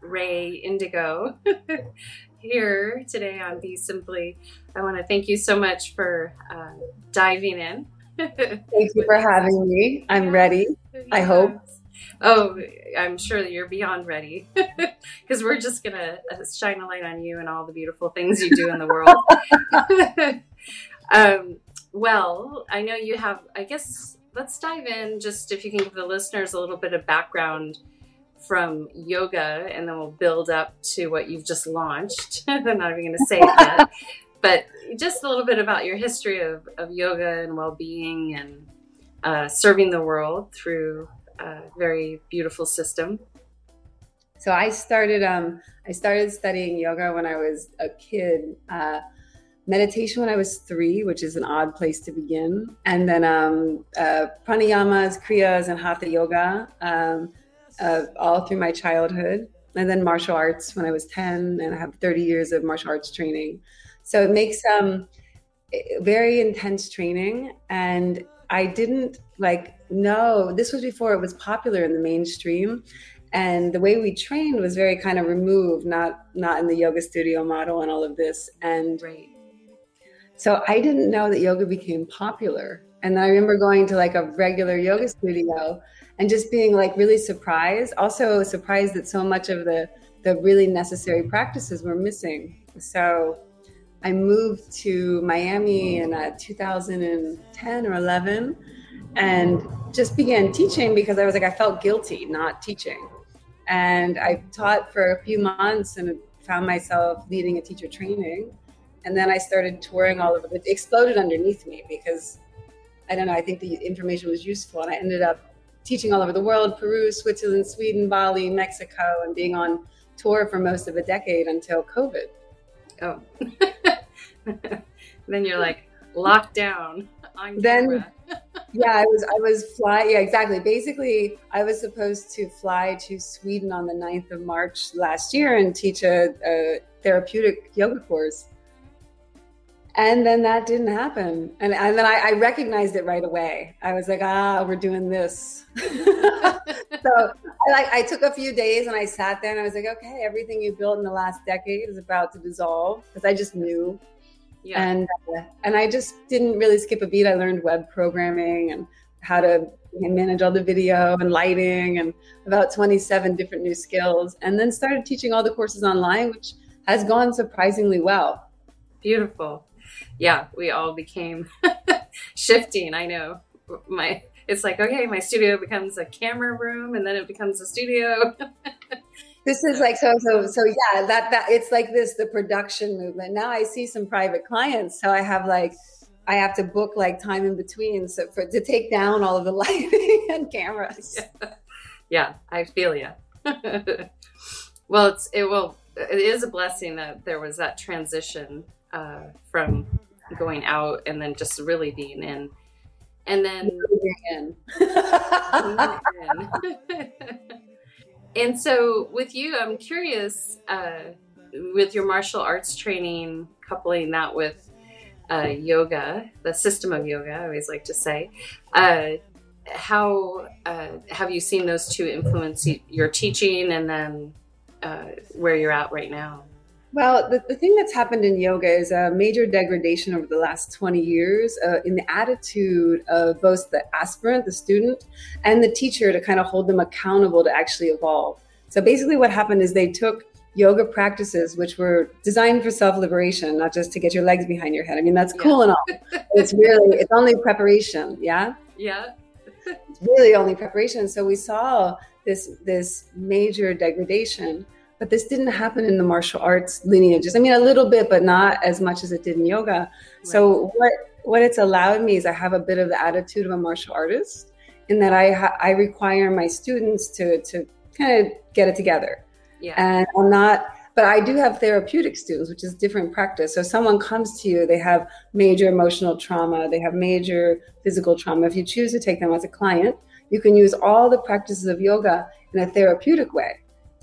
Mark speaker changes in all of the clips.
Speaker 1: Rae Indigo here today on Be Simply. I want to thank you so much for uh, diving in.
Speaker 2: thank you for having me. I'm ready. I hope.
Speaker 1: Oh, I'm sure that you're beyond ready because we're just going to uh, shine a light on you and all the beautiful things you do in the world. um, well, I know you have, I guess, let's dive in just if you can give the listeners a little bit of background from yoga and then we'll build up to what you've just launched. I'm not even going to say it yet. but just a little bit about your history of, of yoga and well being and uh, serving the world through a very beautiful system.
Speaker 2: So I started um, I started studying yoga when I was a kid. Uh, meditation when I was three, which is an odd place to begin, and then um, uh, pranayamas, kriyas, and hatha yoga. Um, uh, all through my childhood. And then martial arts when I was 10, and I have 30 years of martial arts training. So it makes um, very intense training. And I didn't like know this was before it was popular in the mainstream. And the way we trained was very kind of removed, not not in the yoga studio model and all of this. And right. so I didn't know that yoga became popular. And I remember going to like a regular yoga studio and just being like really surprised. Also surprised that so much of the the really necessary practices were missing. So I moved to Miami in uh, 2010 or 11 and just began teaching because I was like, I felt guilty not teaching. And I taught for a few months and found myself leading a teacher training. And then I started touring all over. It exploded underneath me because I don't know, I think the information was useful. And I ended up teaching all over the world Peru, Switzerland, Sweden, Bali, Mexico, and being on tour for most of a decade until COVID.
Speaker 1: Oh. then you're like locked down on
Speaker 2: then, yeah, I was I was fly yeah, exactly. Basically, I was supposed to fly to Sweden on the 9th of March last year and teach a, a therapeutic yoga course and then that didn't happen. And, and then I, I, recognized it right away. I was like ah we're doing this. So I, like, I took a few days and i sat there and i was like okay everything you built in the last decade is about to dissolve because i just knew. Yeah. and uh, and i just didn't really skip a beat. I learned web programming and how to manage all the video and lighting and about 27 different new skills. And then started teaching all the courses online which has gone surprisingly well.
Speaker 1: Beautiful yeah, we all became shifting. I know my it's like okay, my studio becomes a camera room, and then it becomes a studio.
Speaker 2: this is like so so so yeah that that it's like this the production movement now i see some private clients so i have like i have to book like time in between so for to take down all of the lighting and cameras
Speaker 1: yeah, yeah i feel you well it's it will it is a blessing that there was that transition uh, from going out and then just really being in. And then in. and so with you, I'm curious uh, with your martial arts training, coupling that with uh, yoga, the system of yoga, I always like to say. Uh, how uh, have you seen those two influence your teaching and then uh, where you're at right now?
Speaker 2: Well, the, the thing that's happened in yoga is a major degradation over the last 20 years uh, in the attitude of both the aspirant, the student, and the teacher to kind of hold them accountable to actually evolve. So basically, what happened is they took yoga practices which were designed for self-liberation not just to get your legs behind your head. I mean that's yeah. cool and all. It's really it's only preparation yeah?
Speaker 1: Yeah.
Speaker 2: It's really only preparation. So we saw this this major degradation but this didn't happen in the martial arts lineages. I mean, a little bit, but not as much as it did in yoga. Right. So what what it's allowed me is I have a bit of the attitude of a martial artist, in that I ha- I require my students to to kind of get it together. Yeah. And I'm not, but I do have therapeutic students, which is different practice. So someone comes to you, they have major emotional trauma, they have major physical trauma. If you choose to take them as a client, you can use all the practices of yoga in a therapeutic way.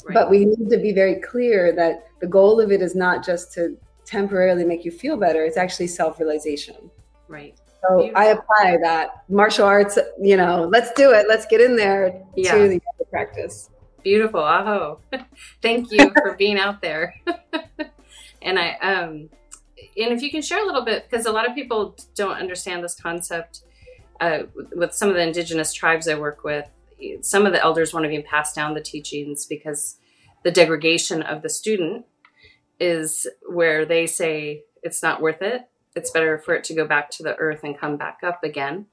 Speaker 2: Right. But we need to be very clear that the goal of it is not just to temporarily make you feel better, it's actually self realization.
Speaker 1: Right.
Speaker 2: So Beautiful. I apply that martial arts, you know, let's do it. Let's get in there yeah. to the practice.
Speaker 1: Beautiful. Aho. Thank you for being out there. and I, um, and if you can share a little bit, because a lot of people don't understand this concept uh, with some of the indigenous tribes I work with, some of the elders won't even pass down the teachings because the degradation of the student is where they say it's not worth it. It's better for it to go back to the earth and come back up again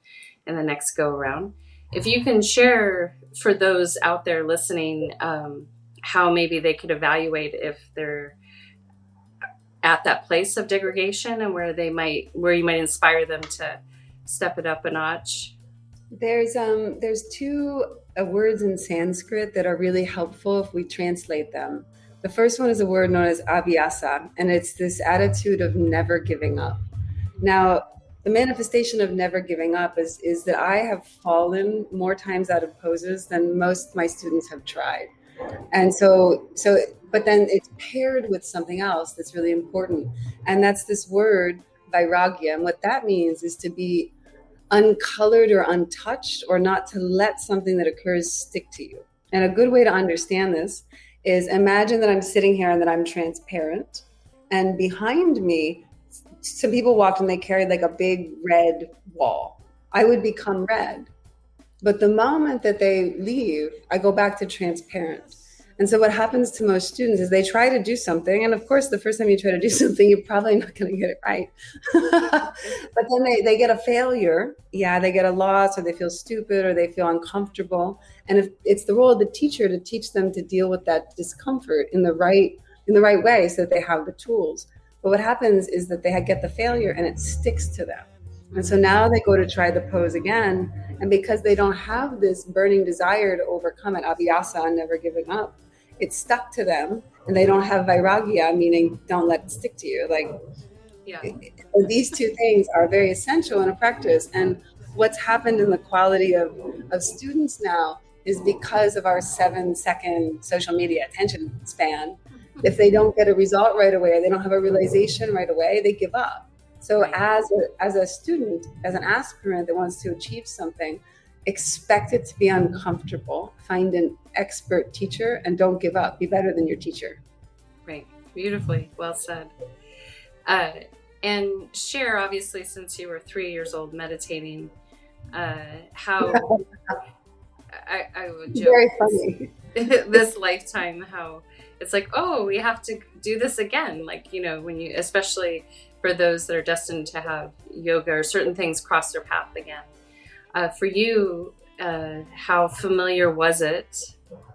Speaker 1: in the next go around. If you can share for those out there listening um, how maybe they could evaluate if they're at that place of degradation and where they might where you might inspire them to step it up a notch
Speaker 2: there's um there's two Uh, words in sanskrit that are really helpful if we translate them the first one is a word known as abhyasa and it's this attitude of never giving up now the manifestation of never giving up is is that I have fallen more times out of poses than most my students have tried. And so so but then it's paired with something else that's really important. And that's this word vairagya. And what that means is to be uncolored or untouched or not to let something that occurs stick to you. And a good way to understand this is imagine that I'm sitting here and that I'm transparent and behind me some people walked and they carried like a big red wall. I would become red. But the moment that they leave, I go back to transparent. And so what happens to most students is they try to do something. And of course, the first time you try to do something, you're probably not going to get it right. but then they, they get a failure. Yeah, they get a loss or they feel stupid or they feel uncomfortable. And if it's the role of the teacher to teach them to deal with that discomfort in the right in the right way so that they have the tools. But what happens is that they get the failure and it sticks to them. And so now they go to try the pose again. And because they don't have this burning desire to overcome it, abhyasa, never giving up, it's stuck to them. And they don't have vairagya, meaning don't let it stick to you. Like, yeah. these two things are very essential in a practice. And what's happened in the quality of, of students now is because of our seven second social media attention span if they don't get a result right away or they don't have a realization right away, they give up. So as a, as a student, as an aspirant that wants to achieve something, expect it to be uncomfortable. Find an expert teacher and don't give up. Be better than your teacher.
Speaker 1: Right. Beautifully. Well said. Uh, and share, obviously, since you were three years old meditating, uh, how I, I would joke Very funny. this lifetime, how it's like, oh, we have to do this again. Like, you know, when you, especially for those that are destined to have yoga or certain things cross their path again. Uh, for you, uh, how familiar was it?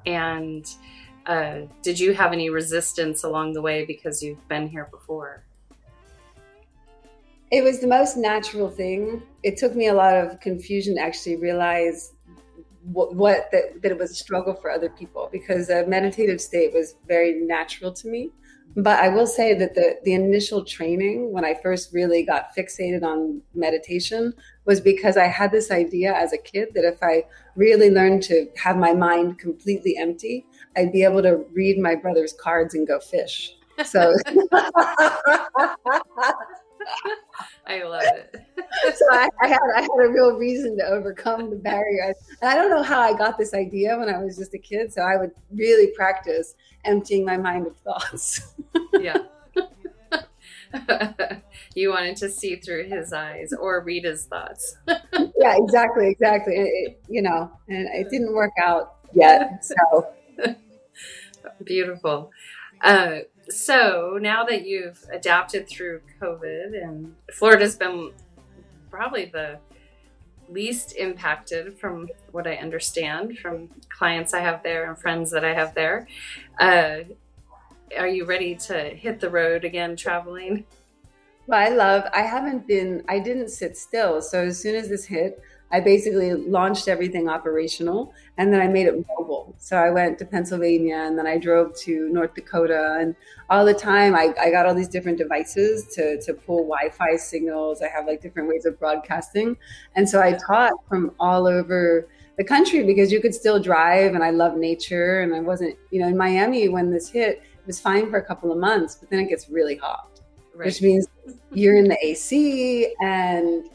Speaker 1: And uh, did you have any resistance along the way because you've been here before?
Speaker 2: It was the most natural thing. It took me a lot of confusion to actually realize what, what that, that it was a struggle for other people because a meditative state was very natural to me but i will say that the the initial training when i first really got fixated on meditation was because i had this idea as a kid that if i really learned to have my mind completely empty i'd be able to read my brother's cards and go fish. So
Speaker 1: I love it.
Speaker 2: so I, I, had I had a real reason to overcome the barrier. And I don't know how I got this idea when I was just a kid. So I would really practice emptying my mind of thoughts.
Speaker 1: yeah. you wanted to see through his eyes or read his thoughts.
Speaker 2: yeah, exactly, exactly. It, you know, and it didn't work out yet. So
Speaker 1: beautiful. Uh, so now that you've adapted through COVID and Florida's been probably the least impacted from what I understand from clients I have there and friends that I have there. Uh, are you ready to hit the road again traveling?
Speaker 2: Well, I love, I haven't been, I didn't sit still. So as soon as this hit, I basically launched everything operational and then I made it mobile. So I went to Pennsylvania and then I drove to North Dakota and all the time I, I got all these different devices to, to pull Wi-Fi signals. I have like different ways of broadcasting. And so I taught from all over the country because you could still drive and I love nature and I wasn't, you know, in Miami when this hit, it was fine for a couple of months, but then it gets really hot, right. which means you're in the AC and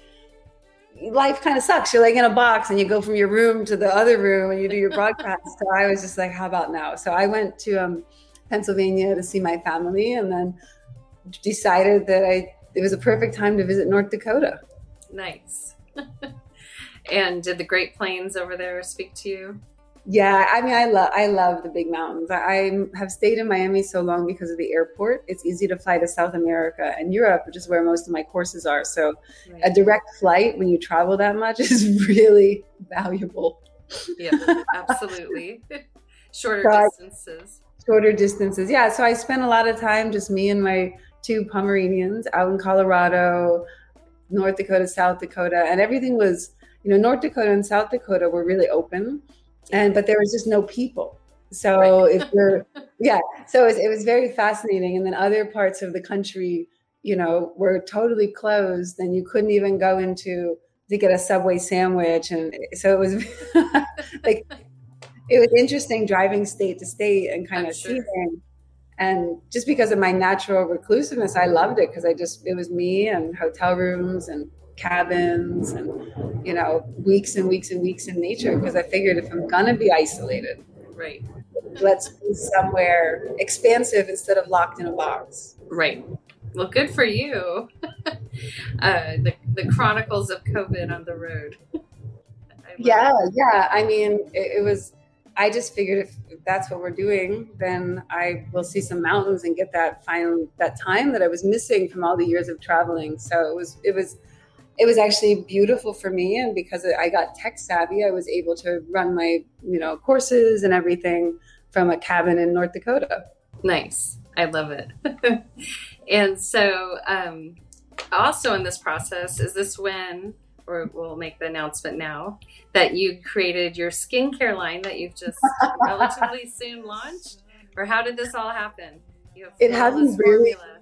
Speaker 2: life kind of sucks. You're like in a box and you go from your room to the other room and you do your broadcast. so I was just like, how about now? So I went to um, Pennsylvania to see my family and then decided that I it was a perfect time to visit North Dakota.
Speaker 1: Nice. and did the Great Plains over there speak to you?
Speaker 2: Yeah, I mean, I love I love the big mountains. I, have stayed in Miami so long because of the airport. It's easy to fly to South America and Europe, which is where most of my courses are. So, right. a direct flight when you travel that much is really valuable.
Speaker 1: Yeah, absolutely. shorter so distances.
Speaker 2: I, shorter distances, yeah. So I spent a lot of time just me and my two Pomeranians out in Colorado, North Dakota, South Dakota, and everything was, you know, North Dakota and South Dakota were really open and but there was just no people. So right. if you're yeah so it was, it was very fascinating. And then other parts of the country you know were totally closed and you couldn't even go into to get a subway sandwich. And so it was like it was interesting driving state to state and kind I'm of sure. seeing. And just because of my natural reclusiveness i loved it because i just it was me and hotel rooms and cabins and you know weeks and weeks and weeks in nature because I figured if I'm gonna be isolated,
Speaker 1: right,
Speaker 2: let's be somewhere expansive instead of locked in a box.
Speaker 1: Right. Well, good for you. uh, the the chronicles of COVID on the road.
Speaker 2: yeah, it. yeah. I mean, it, it was. I just figured if that's what we're doing, then I will see some mountains and get that final that time that I was missing from all the years of traveling. So it was it was it was actually beautiful for me and because i got tech savvy i was able to run my you know courses and everything from a cabin in north dakota.
Speaker 1: Nice. I love it. And so um, also in this process is this when or we'll make the announcement now that you created your skincare line that you've just relatively soon launched? Or how did this all happen?
Speaker 2: It hasn't really formula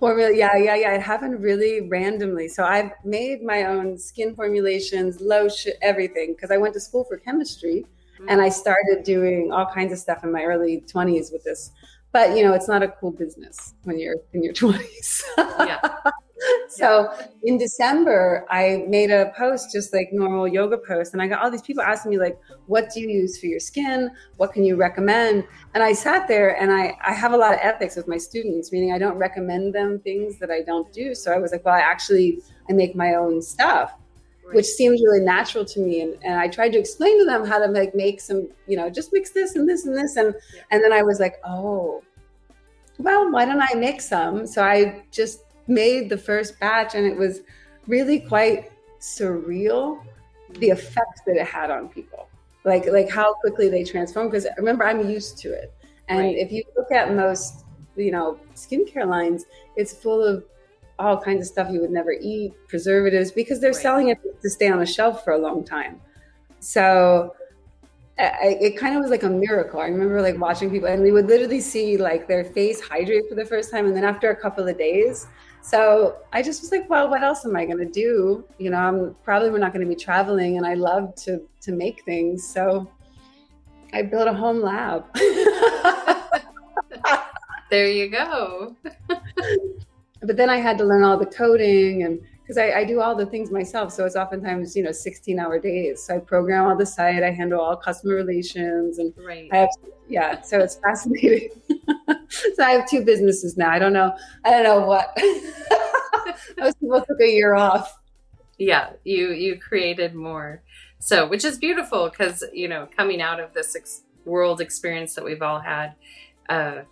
Speaker 2: formula yeah yeah yeah it happened really randomly. So i've made my own skin formulations lotion everything because i went to school for chemistry mm-hmm. and i started doing all kinds of stuff in my early 20s with this. But you know it's not a cool business when you're in your 20s yeah so in December, I made a post just like normal yoga post, and I got all these people asking me like, "What do you use for your skin? What can you recommend?" And I sat there, and I I have a lot of ethics with my students, meaning I don't recommend them things that I don't do. So I was like, "Well, I actually I make my own stuff." Right. Which seems really natural to me, and, and I tried to explain to them how to like make some, you know, just mix this and this and this, and yeah. and then I was like, oh, well, why don't I make some? So I just made the first batch and it was really quite surreal the effects that it had on people like like how quickly they transform because remember i'm used to it and right. if you look at most you know skincare lines it's full of all kinds of stuff you would never eat preservatives because they're right. selling it to stay on a shelf for a long time so I, it kind of was like a miracle. I remember like watching people, and we would literally see like their face hydrate for the first time, and then after a couple of days, so I just was like, well, what else am I going to do? You know, I'm probably we're not going to be traveling, and I love to to make things. So I built a home lab.
Speaker 1: there you go.
Speaker 2: but then I had to learn all the coding and because I, I, do all the things myself. So it's oftentimes, you know, 16 hour days. So I program all the site, I handle all customer relations and
Speaker 1: right.
Speaker 2: I have, yeah, so it's fascinating. so I have two businesses now. I don't know. I don't know what. Most people took a year off.
Speaker 1: Yeah, you you created more. So, which is beautiful because you know, coming out of this ex- world experience that we've all had, uh,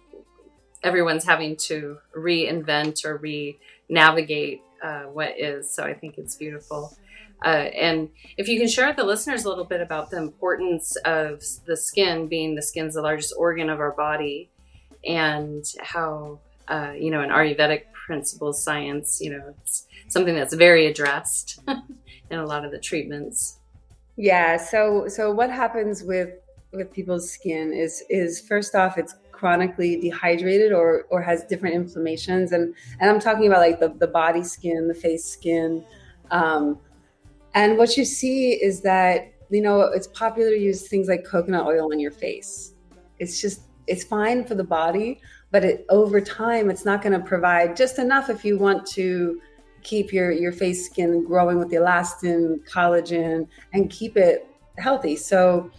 Speaker 1: everyone's having to reinvent or re-navigate uh, what is. So, I think it's beautiful. Uh, and if you can share with the listeners a little bit about the importance of the skin, being the skin's the largest organ of our body, and how uh, you know in Ayurvedic principles science, you know, it's something that's very addressed in a lot of the treatments.
Speaker 2: Yeah. So so what happens with with people's skin is is first off it's chronically dehydrated or or has different inflammations and and I'm talking about like the the body skin, the face skin. Um, and what you see is that you know it's popular to use things like coconut oil on your face. It's just it's fine for the body, but it, over time it's not going to provide just enough if you want to keep your your face skin growing with the elastin, collagen, and keep it healthy. So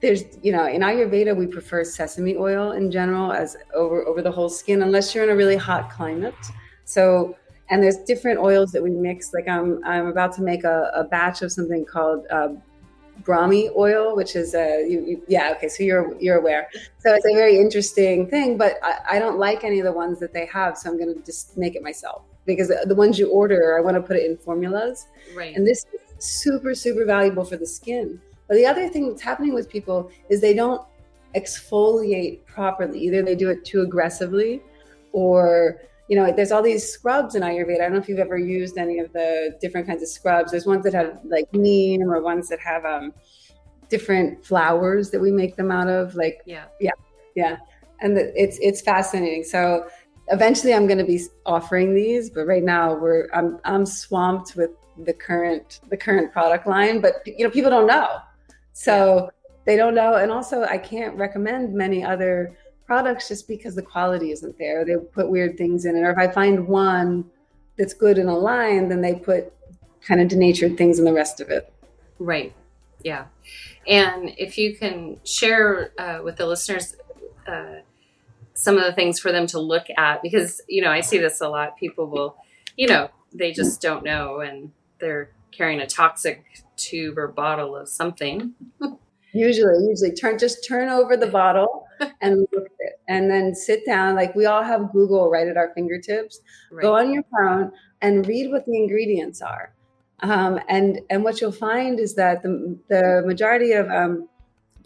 Speaker 2: there's you know in ayurveda we prefer sesame oil in general as over over the whole skin unless you're in a really hot climate. So and there's different oils that we mix. Like i'm i'm about to make a, a batch of something called uh, brahmi oil which is a you, you, yeah okay so you're you're aware. So it's a very interesting thing but I, I don't like any of the ones that they have so i'm going to just make it myself. Because the ones you order i want to put it in formulas.
Speaker 1: Right.
Speaker 2: And this is super super valuable for the skin but the other thing that's happening with people is they don't exfoliate properly. Either they do it too aggressively or you know, there's all these scrubs in Ayurveda. I don't know if you've ever used any of the different kinds of scrubs. There's ones that have like neem or ones that have um, different flowers that we make them out of. Like,
Speaker 1: yeah,
Speaker 2: yeah, yeah. And the, it's it's fascinating. So eventually, I'm going to be offering these, but right now we're I'm I'm swamped with the current the current product line. But you know, people don't know. So they don't know. And also, I can't recommend many other products just because the quality isn't there. They put weird things in it. Or if I find one that's good in a line, then they put kind of denatured things in the rest of it.
Speaker 1: Right. Yeah. And if you can share uh, with the listeners uh, some of the things for them to look at, because, you know, I see this a lot. People will, you know, they just don't know and they're carrying a toxic tube or bottle of something.
Speaker 2: usually, usually turn just turn over the bottle and look at it, and then sit down. Like we all have Google right at our fingertips. Right. Go on your phone and read what the ingredients are. Um, and and what you'll find is that the the majority of um,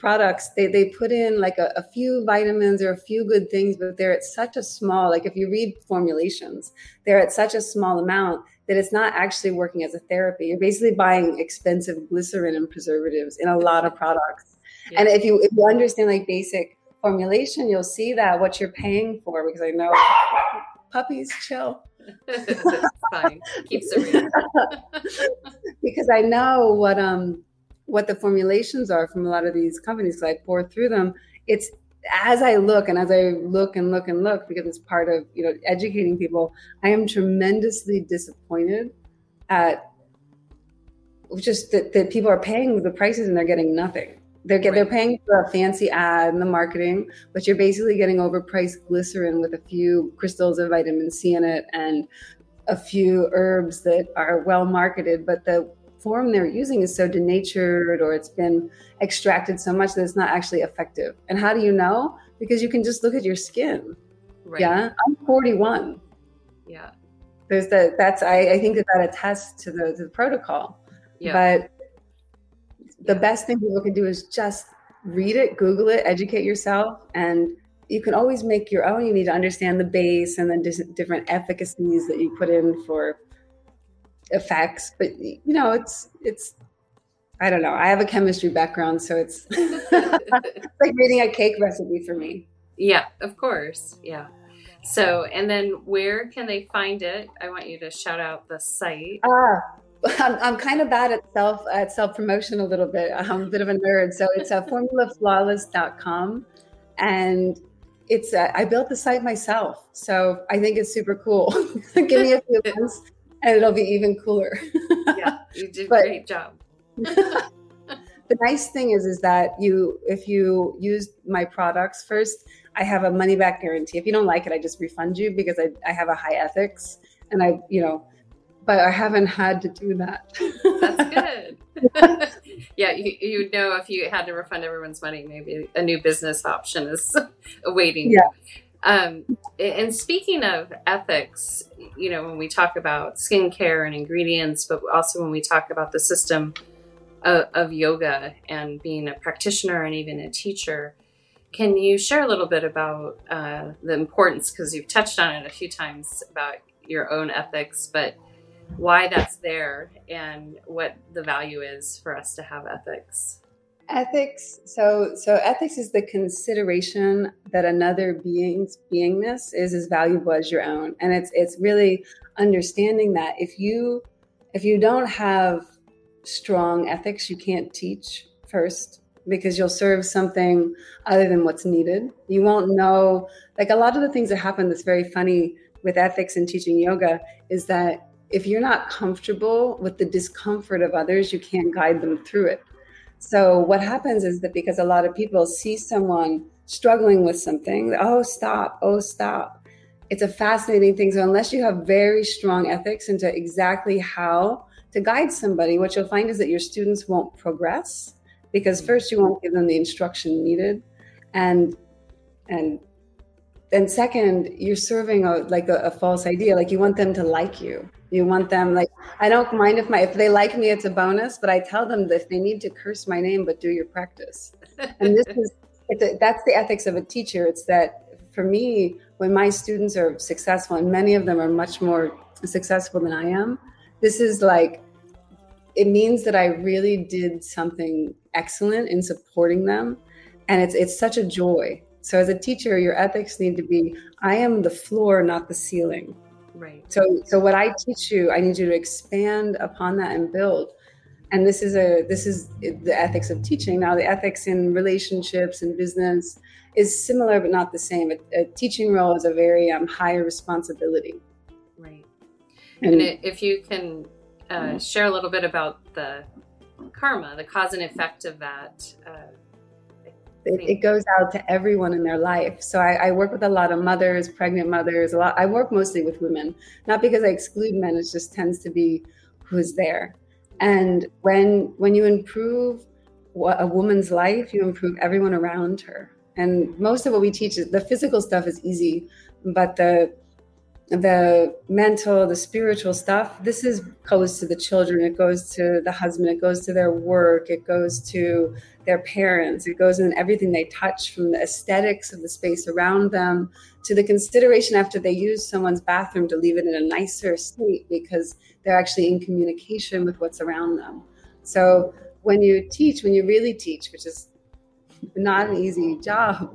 Speaker 2: products they, they put in like a, a, few vitamins or a few good things but they're at such a small like if you read formulations they're at such a small amount that it's not actually working as a therapy. You're basically buying expensive glycerin and preservatives in a lot of products. Yeah. and if you if you understand like basic formulation you'll see that what you're paying for because i know puppies chill.
Speaker 1: Fine. Keeps it
Speaker 2: because i know what um what the formulations are from a lot of these companies because I pore through them. It's as I look and as I look and look and look because it's part of you know educating people. I am tremendously disappointed at just that, that people are paying the prices and they're getting nothing. They're get, right. they're paying for a fancy ad and the marketing, but you're basically getting overpriced glycerin with a few crystals of vitamin C in it and a few herbs that are well marketed, but the form they're using is so denatured or it's been extracted so much that it's not actually effective. And how do you know? Because you can just look at your skin. Right. Yeah. I'm 41.
Speaker 1: Yeah.
Speaker 2: There's that. That's, I, I think that that attests to the, to the protocol. Yeah. But the yeah. best thing people can do is just read it, Google it, educate yourself, and you can always make your own. You need to understand the base and then different efficacies that you put in for effects but you know it's it's i don't know. I have a chemistry background so it's like reading a cake recipe for me.
Speaker 1: Yeah of course. Yeah. So and then where can they find it? I want you to shout out the site.
Speaker 2: Ah I'm, I'm kind of bad at self at self promotion a little bit. I'm a bit of a nerd, so it's a formulaflawless.com, and it's a, I built the site myself, so I think it's super cool. Give me a few months, and it'll be even cooler.
Speaker 1: yeah, you did a great job.
Speaker 2: the nice thing is, is that you, if you use my products first, I have a money back guarantee. If you don't like it, I just refund you because I, I have a high ethics and I, you know, but I haven't had to do that.
Speaker 1: That's good. yeah, you, you know, if you had to refund everyone's money, maybe a new business option is awaiting.
Speaker 2: Yeah.
Speaker 1: Um, and speaking of ethics, you know, when we talk about skincare and ingredients, but also when we talk about the system of, of yoga and being a practitioner and even a teacher, can you share a little bit about uh, the importance? Because you've touched on it a few times about your own ethics, but why that's there and what the value is for us to have ethics
Speaker 2: ethics. So so ethics is the consideration that another being's beingness is as valuable as your own. And it's it's really understanding that if you if you don't have strong ethics you can't teach first because you'll serve something other than what's needed. You won't know like a lot of the things that happen that's very funny with ethics and teaching yoga is that if you're not comfortable with the discomfort of others you can't guide them through it so what happens is that because a lot of people see someone struggling with something, oh stop, oh stop. It's a fascinating thing. So unless you have very strong ethics into exactly how to guide somebody, what you'll find is that your students won't progress because mm. first you won't give them the instruction needed, and and then second you're serving a like a, a false idea. Like you want them to like you you want them like I don't mind if my if they like me, it's a bonus. But I tell them that if they need to curse my name, but do your practice. And this is a, that's the ethics of a teacher. It's that for me, when my students are successful, and many of them are much more successful than I am, this is like it means that I really did something excellent in supporting them, and it's it's such a joy. So as a teacher, your ethics need to be I am the floor, not the ceiling.
Speaker 1: Right.
Speaker 2: So, so what I teach you, I need you to expand upon that and build. And this is a this is the ethics of teaching. Now, the ethics in relationships and business is similar but not the same. A, a teaching role is a very um, higher responsibility.
Speaker 1: Right. And, and it, if you can uh, share a little bit about the karma, the cause and effect of that. Uh,
Speaker 2: it, it, goes out to everyone in their life. So I, I, work with a lot of mothers, pregnant mothers. A lot. I work mostly with women, not because I exclude men. It just tends to be who's there. And when when you improve a woman's life, you improve everyone around her. And most of what we teach is the physical stuff is easy, but the the mental, the spiritual stuff, this is goes to the children, it goes to the husband, it goes to their work, it goes to their parents, it goes in everything they touch from the aesthetics of the space around them to the consideration after they use someone's bathroom to leave it in a nicer state because they're actually in communication with what's around them. So when you teach, when you really teach, which is not an easy job,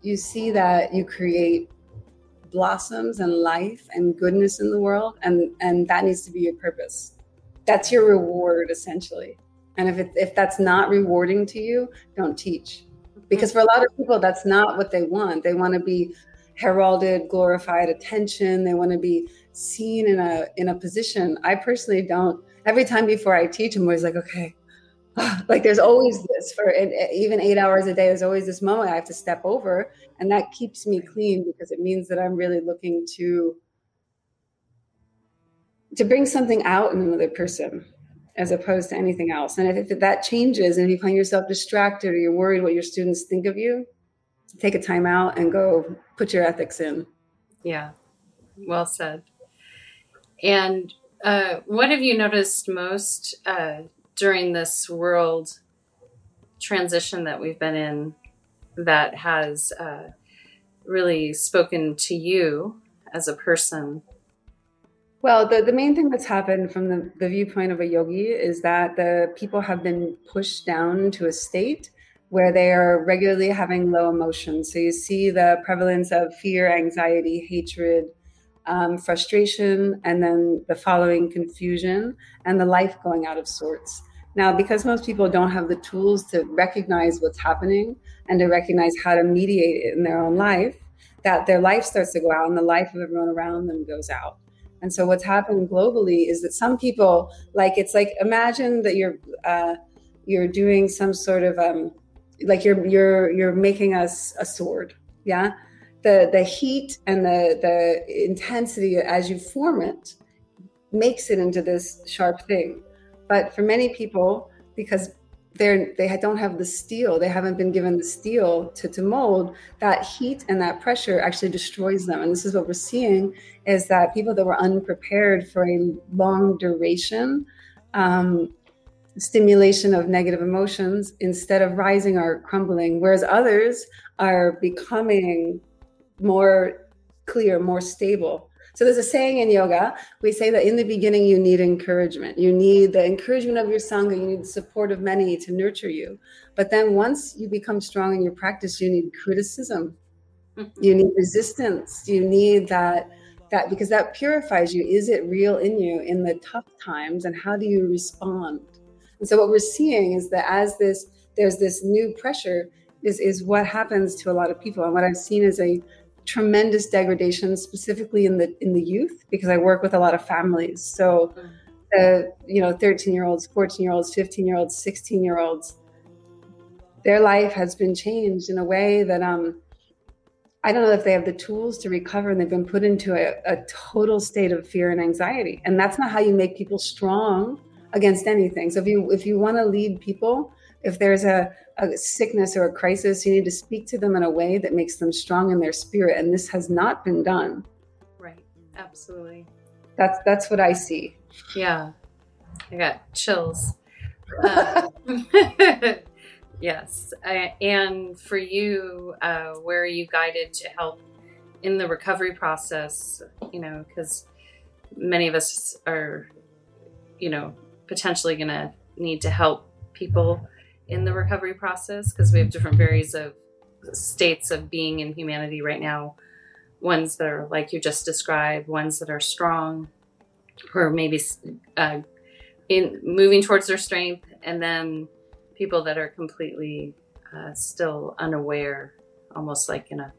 Speaker 2: you see that you create blossoms and life and goodness in the world and and that needs to be your purpose. That's your reward essentially. And if it, if that's not rewarding to you don't teach. Because for a lot of people that's not what they want. They want to be heralded glorified attention. They want to be seen in a in a position. I personally don't. Every time before i teach i'm always like okay like there's always this for even eight hours a day there's always this moment i have to step over and that keeps me clean because it means that i'm really looking to to bring something out in another person as opposed to anything else. And if, if that that changes and if you find yourself distracted or you're worried what your students think of you take a time out and go put your ethics in.
Speaker 1: Yeah. Well said. And uh, what have you noticed most uh, during this world transition that we've been in that has uh, really spoken to you as a person?
Speaker 2: Well, the, the main thing that's happened from the, the viewpoint of a yogi is that the people have been pushed down to a state where they are regularly having low emotions. So you see the prevalence of fear, anxiety, hatred, um, frustration, and then the following confusion and the life going out of sorts. Now, because most people don't have the tools to recognize what's happening and to recognize how to mediate it in their own life, that their life starts to go out and the life of everyone around them goes out. And so, what's happened globally is that some people, like, it's like imagine that you're uh, you're doing some sort of um, like you're you're you're making us a sword, yeah. The the heat and the the intensity as you form it makes it into this sharp thing but for many people, because they're they don't have the steel, they haven't been given the steel to, to mold, that heat and that pressure actually destroys them. And this is what we're seeing is that people that were unprepared for a long duration um, stimulation of negative emotions instead of rising are crumbling, whereas others are becoming more clear, more stable. So there's a saying in yoga. We say that in the beginning you need encouragement. You need the encouragement of your sangha. You need the support of many to nurture you. But then once you become strong in your practice, you need criticism. Mm-hmm. You need resistance. You need that that because that purifies you. Is it real in you in the tough times, and how do you respond? And so what we're seeing is that as this there's this new pressure is is what happens to a lot of people, and what I've seen is a tremendous degradation, specifically in the in the youth, because I work with a lot of families. So, mm. the you know, thirteen year olds, fourteen year olds, fifteen year olds, sixteen year olds, their life has been changed in a way that um, I don't know if they have the tools to recover, and they've been put into a, a total state of fear and anxiety. And that's not how you make people strong against anything. So if you if you want to lead people, if there's a, a sickness or a crisis, you need to speak to them in a way that makes them strong in their spirit. And this has not been done.
Speaker 1: Right. Absolutely.
Speaker 2: That's that's what I see.
Speaker 1: Yeah. I got chills. Uh, yes. I, and for you, uh, where are you guided to help in the recovery process? You know, because many of us are, you know, potentially going to need to help people in the recovery process because we have different varies of states of being in humanity right now. Ones that are like you just described ones that are strong or maybe uh, in moving towards their strength and then people that are completely uh, still unaware almost like in a,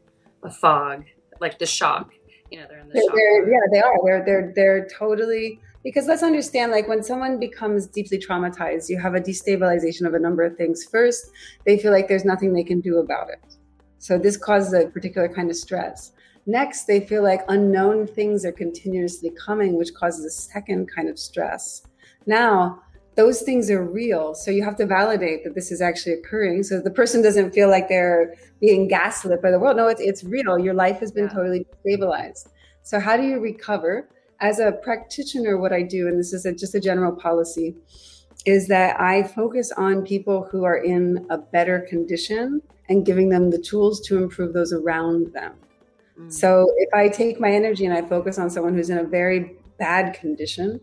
Speaker 1: a fog like the shock. You know they're in the
Speaker 2: they're,
Speaker 1: shock
Speaker 2: they're, yeah they are. They're they're they're totally because let's understand like when someone becomes deeply traumatized you have a destabilization of a number of things. First they feel like there's nothing they can do about it. So this causes a particular kind of stress. Next they feel like unknown things are continuously coming which causes a second kind of stress. Now those things are real so you have to validate that this is actually occurring. So the person doesn't feel like they're being gaslit by the world. No it's, it's real. Your life has been yeah. totally destabilized. So how do you recover as a practitioner, what I do, and this is a, just a general policy, is that I focus on people who are in a better condition and giving them the tools to improve those around them. Mm. So if I take my energy and I focus on someone who's in a very bad condition,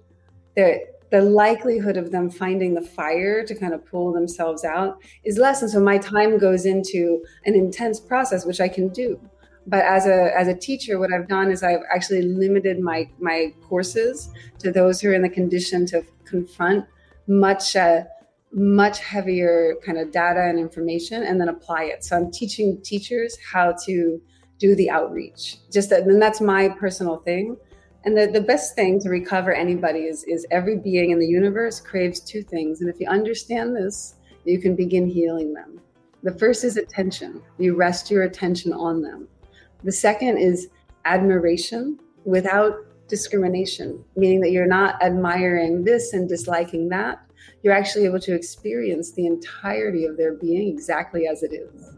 Speaker 2: the the likelihood of them finding the fire to kind of pull themselves out is less. And so my time goes into an intense process, which I can do but as a as a teacher what i've done is i've actually limited my my courses to those who are in the condition to confront much uh, much heavier kind of data and information and then apply it. So i'm teaching teachers how to do the outreach. Just that, and that's my personal thing. And the, the best thing to recover anybody is is every being in the universe craves two things. And if you understand this you can begin healing them. The first is attention. You rest your attention on them the second is admiration without discrimination, meaning that you're not admiring this and disliking that. You're actually able to experience the entirety of their being exactly as it is.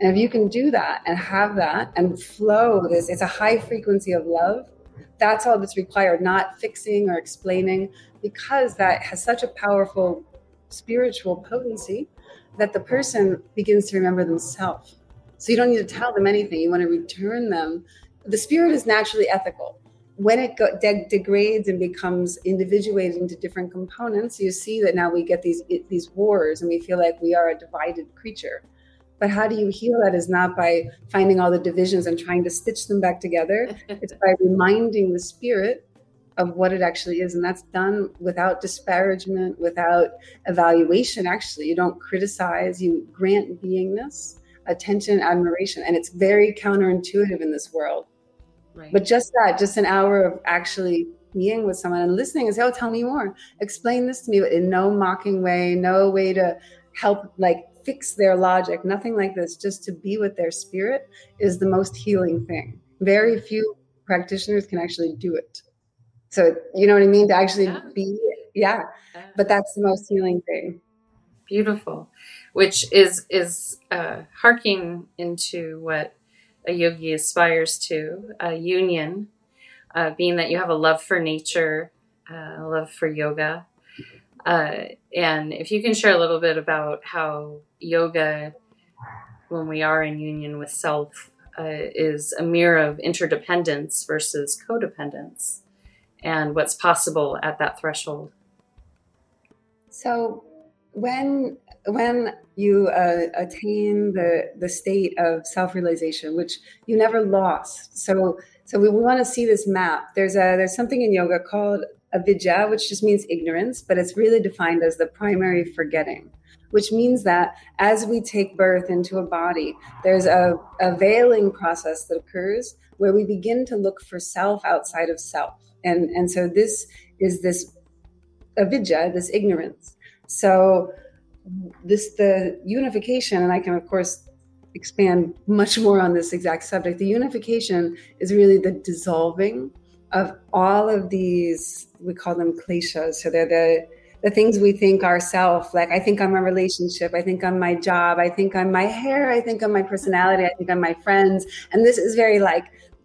Speaker 2: And if you can do that and have that and flow this, it's a high frequency of love. That's all that's required, not fixing or explaining, because that has such a powerful spiritual potency that the person begins to remember themselves. So you don't need to tell them anything. You want to return them. The spirit is naturally ethical. When it go, de- degrades and becomes individuated into different components, you see that now we get these these wars, and we feel like we are a divided creature. But how do you heal that? Is not by finding all the divisions and trying to stitch them back together. it's by reminding the spirit of what it actually is, and that's done without disparagement, without evaluation. Actually, you don't criticize; you grant beingness attention, and admiration. And it's very counterintuitive in this world. Right. But just that, just an hour of actually being with someone and listening and say, Oh, tell me more. Explain this to me, but in no mocking way, no way to help like fix their logic, nothing like this. Just to be with their spirit is the most healing thing. Very few practitioners can actually do it. So you know what I mean? To actually yeah. be yeah. yeah. But that's the most healing thing.
Speaker 1: Beautiful which is is uh, harking into what a yogi aspires to a union, uh, being that you have a love for nature, uh, a love for yoga. Uh, and if you can share a little bit about how yoga, when we are in union with self, uh, is a mirror of interdependence versus codependence and what's possible at that threshold.
Speaker 2: So, when when you uh, attain the the state of self realization, which you never lost, so so we, want to see this map. There's a there's something in yoga called avidya, which just means ignorance, but it's really defined as the primary forgetting which means that as we take birth into a body, there's a, a veiling process that occurs where we begin to look for self outside of self. And, and so this is this avidya, this ignorance. So this the unification, and I can of course expand much more on this exact subject. The unification is really the dissolving of all of these, we call them kleshas. So they're the the things we think ourselves like i think on my relationship i think on my job i think on my hair i think on my personality i think on my friends and this is very like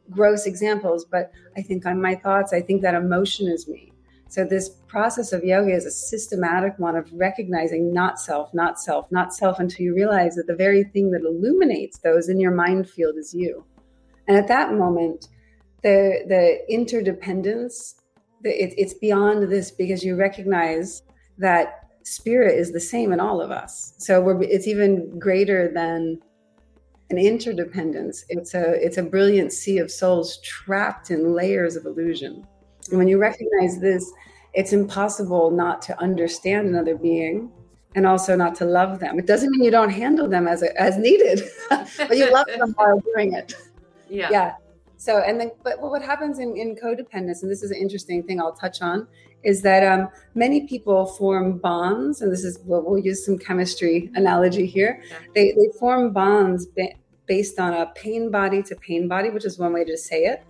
Speaker 2: gross examples but i think on my thoughts i think that emotion is me so this process of yoga is a systematic one of recognizing not self not self not self until you realize that the very thing that illuminates those in your mind field is you and at that moment the the interdependence it, it's beyond this because you recognize that spirit is the same in all of us. So it's even greater than an interdependence. It's a it's a brilliant sea of souls trapped in layers of illusion. And when you recognize this, it's impossible not to understand another being and also not to love them. It doesn't mean you don't handle them as a, as needed, but you love them while doing it.
Speaker 1: Yeah.
Speaker 2: Yeah. So, and then, but what happens in, in codependence, and this is an interesting thing I'll touch on, is that um, many people form bonds, and this is, well, we'll use some chemistry analogy here. They, they form bonds ba- based on a pain body to pain body, which is one way to say it.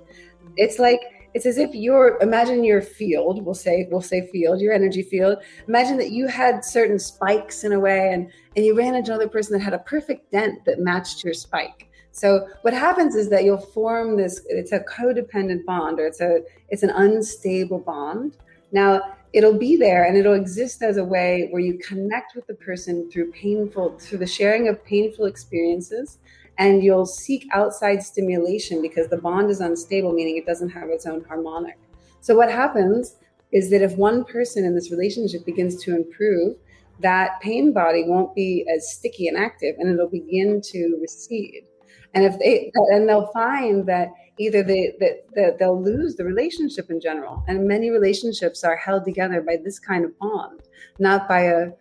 Speaker 2: It's like, it's as if you're imagine your field we'll say we'll say field your energy field imagine that you had certain spikes in a way and and you ran into another person that had a perfect dent that matched your spike so what happens is that you'll form this it's a codependent bond or it's a it's an unstable bond. Now it'll be there and it'll exist as a way where you connect with the person through painful through the sharing of painful experiences and you'll seek outside stimulation because the bond is unstable meaning it doesn't have its own harmonic. So what happens is that if one person in this relationship begins to improve, that pain body won't be as sticky and active and it'll begin to recede and if they and they'll find that either they that, that they'll lose the relationship in general and many relationships are held together by this kind of bond not by a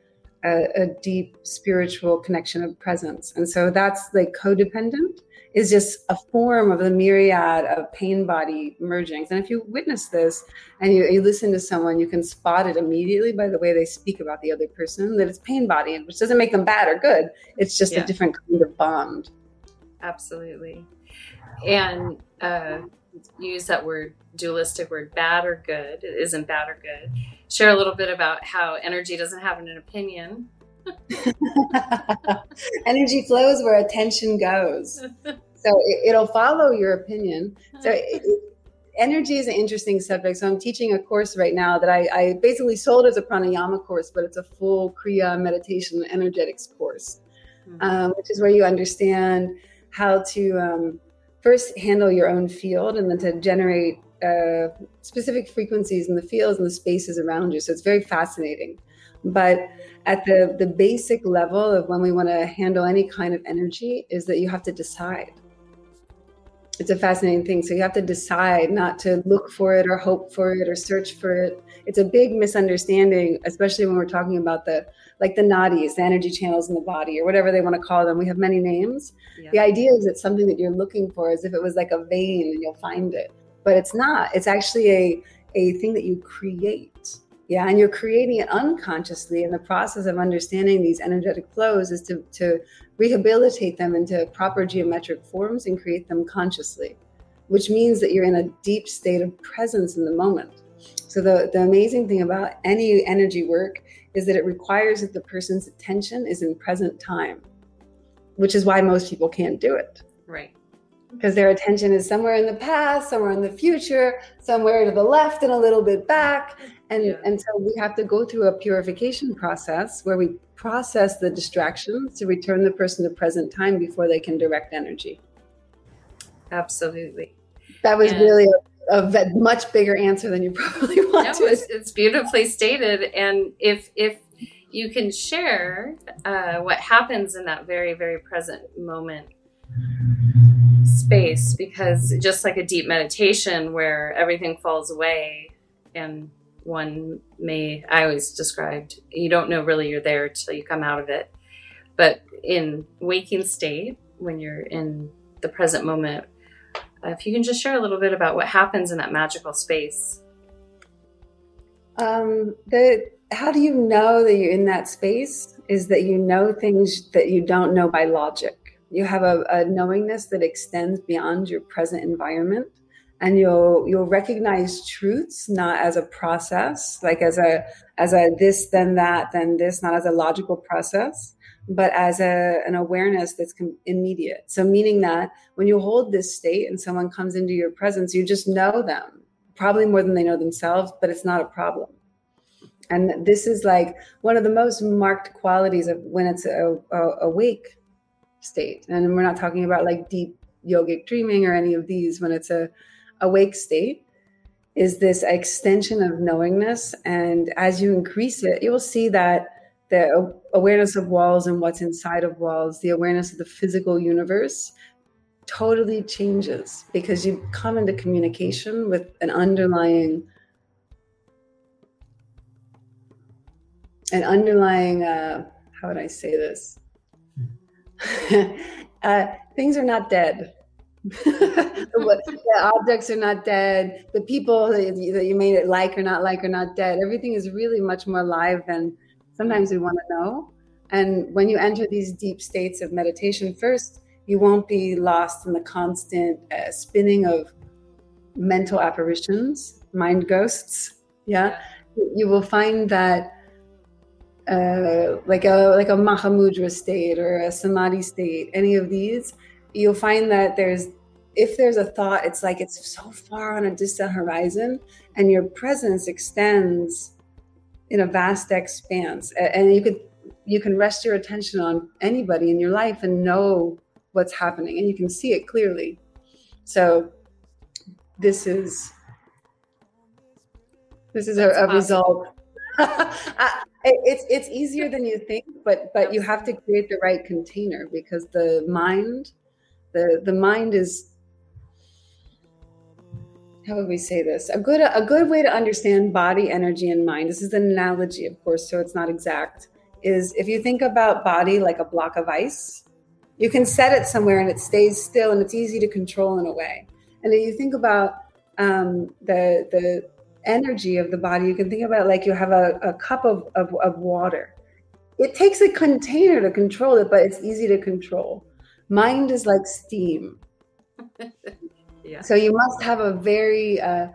Speaker 2: a, a deep spiritual connection of presence and so that's like codependent is just a form of the myriad of pain body mergings. And if you witness this and you, you, listen to someone, you can spot it immediately by the way they speak about the other person that it's pain body, which doesn't make them bad or good. It's just yeah. a different kind of bond
Speaker 1: absolutely. And uh, use that word dualistic word bad or good. It isn't bad or good. Share a little bit about how energy doesn't have an opinion.
Speaker 2: energy flows where attention goes. So it, will follow your opinion. So it, energy is an interesting subject. So I'm teaching a course right now that I, I, basically sold as a pranayama course, but it's a full Kriya meditation energetics course, mm-hmm. um, which is where you understand how to um, first handle your own field and then to generate uh, specific frequencies in the fields and the spaces around you. So it's very fascinating. But at the, the basic level of when we want to handle any kind of energy, is that you have to decide. It's a fascinating thing. So you have to decide not to look for it or hope for it or search for it. It's a big misunderstanding, especially when we're talking about the like the nadis, the energy channels in the body, or whatever they want to call them. We have many names. Yeah. The idea is it's something that you're looking for, as if it was like a vein and you'll find it. But it's not. It's actually a a thing that you create. Yeah, and you're creating it unconsciously. And the process of understanding these energetic flows is to, to rehabilitate them into proper geometric forms and create them consciously, which means that you're in a deep state of presence in the moment. So the, the amazing thing about any energy work is that it requires that the person's attention is in present time, which is why most people can't do it.
Speaker 1: Right.
Speaker 2: Because their attention is somewhere in the past, somewhere in the future, somewhere to the left and a little bit back. And, yeah. and so we have to go through a purification process where we process the distractions to return the person to present time before they can direct energy.
Speaker 1: Absolutely.
Speaker 2: That was and, really a, a, much bigger answer than you probably wanted.
Speaker 1: No, it's, it's beautifully stated. And if if you can share uh, what happens in that very very present moment space because just like a deep meditation where everything falls away and one may i always described you don't know really you're there till you come out of it. But in waking state when you're in the present moment uh, if you can just share a little bit about what happens in that magical space.
Speaker 2: Um, the how do you know that you're in that space is that you know things that you don't know by logic you have a, a knowingness that extends beyond your present environment and you'll you'll recognize truths not as a process like as a as a this then that then this not as a logical process but as a, an awareness that's immediate. So meaning that when you hold this state and someone comes into your presence you just know them probably more than they know themselves but it's not a problem. And this is like one of the most marked qualities of when it's a, a, state. And we're not talking about like deep yogic dreaming or any of these when it's a awake state is this extension of knowingness and as you increase it you will see that the awareness of walls and what's inside of walls the awareness of the physical universe totally changes because you come into communication with an underlying an underlying uh, how would i say this uh, things are not dead. the objects are not dead. The people that you, made it like or not like are not dead. Everything is really much more alive than sometimes we want to know. And when you enter these deep states of meditation, first, you won't be lost in the constant uh, spinning of mental apparitions, mind ghosts. Yeah. You will find that uh, like a like a Mahamudra state or a Samadhi state, any of these, you'll find that there's if there's a thought, it's like it's so far on a distant horizon, and your presence extends in a vast expanse, and you could you can rest your attention on anybody in your life and know what's happening, and you can see it clearly. So this is this is a, a result it's it's easier than you think, but but you have to create the right container because the mind, the the mind is how would we say this? A good a good way to understand body, energy, and mind. This is an analogy, of course, so it's not exact. Is if you think about body like a block of ice, you can set it somewhere and it stays still and it's easy to control in a way. And if you think about um, the the energy of the body, you can think about like you have a, a cup of, of, of water. It takes a container to control it, but it's easy to control. Mind is like steam. yeah. So you must have a very uh,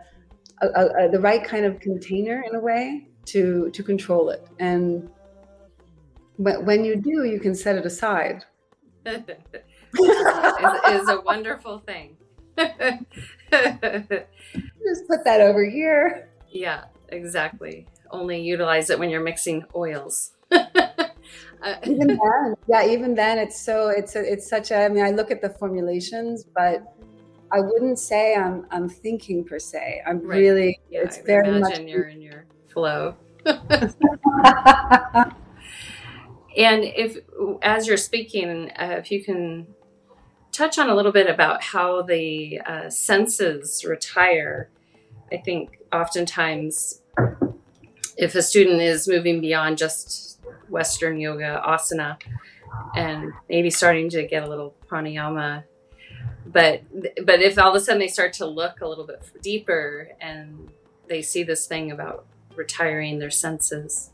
Speaker 2: a, a, the right kind of container in a way to to control it. And when you do, you can set it aside.
Speaker 1: is, is a wonderful thing.
Speaker 2: Just put that over here.
Speaker 1: Yeah, exactly. Only utilize it when you're mixing oils.
Speaker 2: Uh, even then, yeah, even then, it's so it's a, it's such a. I mean, I look at the formulations, but I wouldn't say I'm I'm thinking per se. I'm right. really. Yeah, it's I very much.
Speaker 1: You're in your flow. and if, as you're speaking, uh, if you can touch on a little bit about how the uh, senses retire. I think oftentimes, if a student is moving beyond just Western yoga, asana, and maybe starting to get a little pranayama, but but if all of a sudden they start to look a little bit deeper and they see this thing about retiring their senses,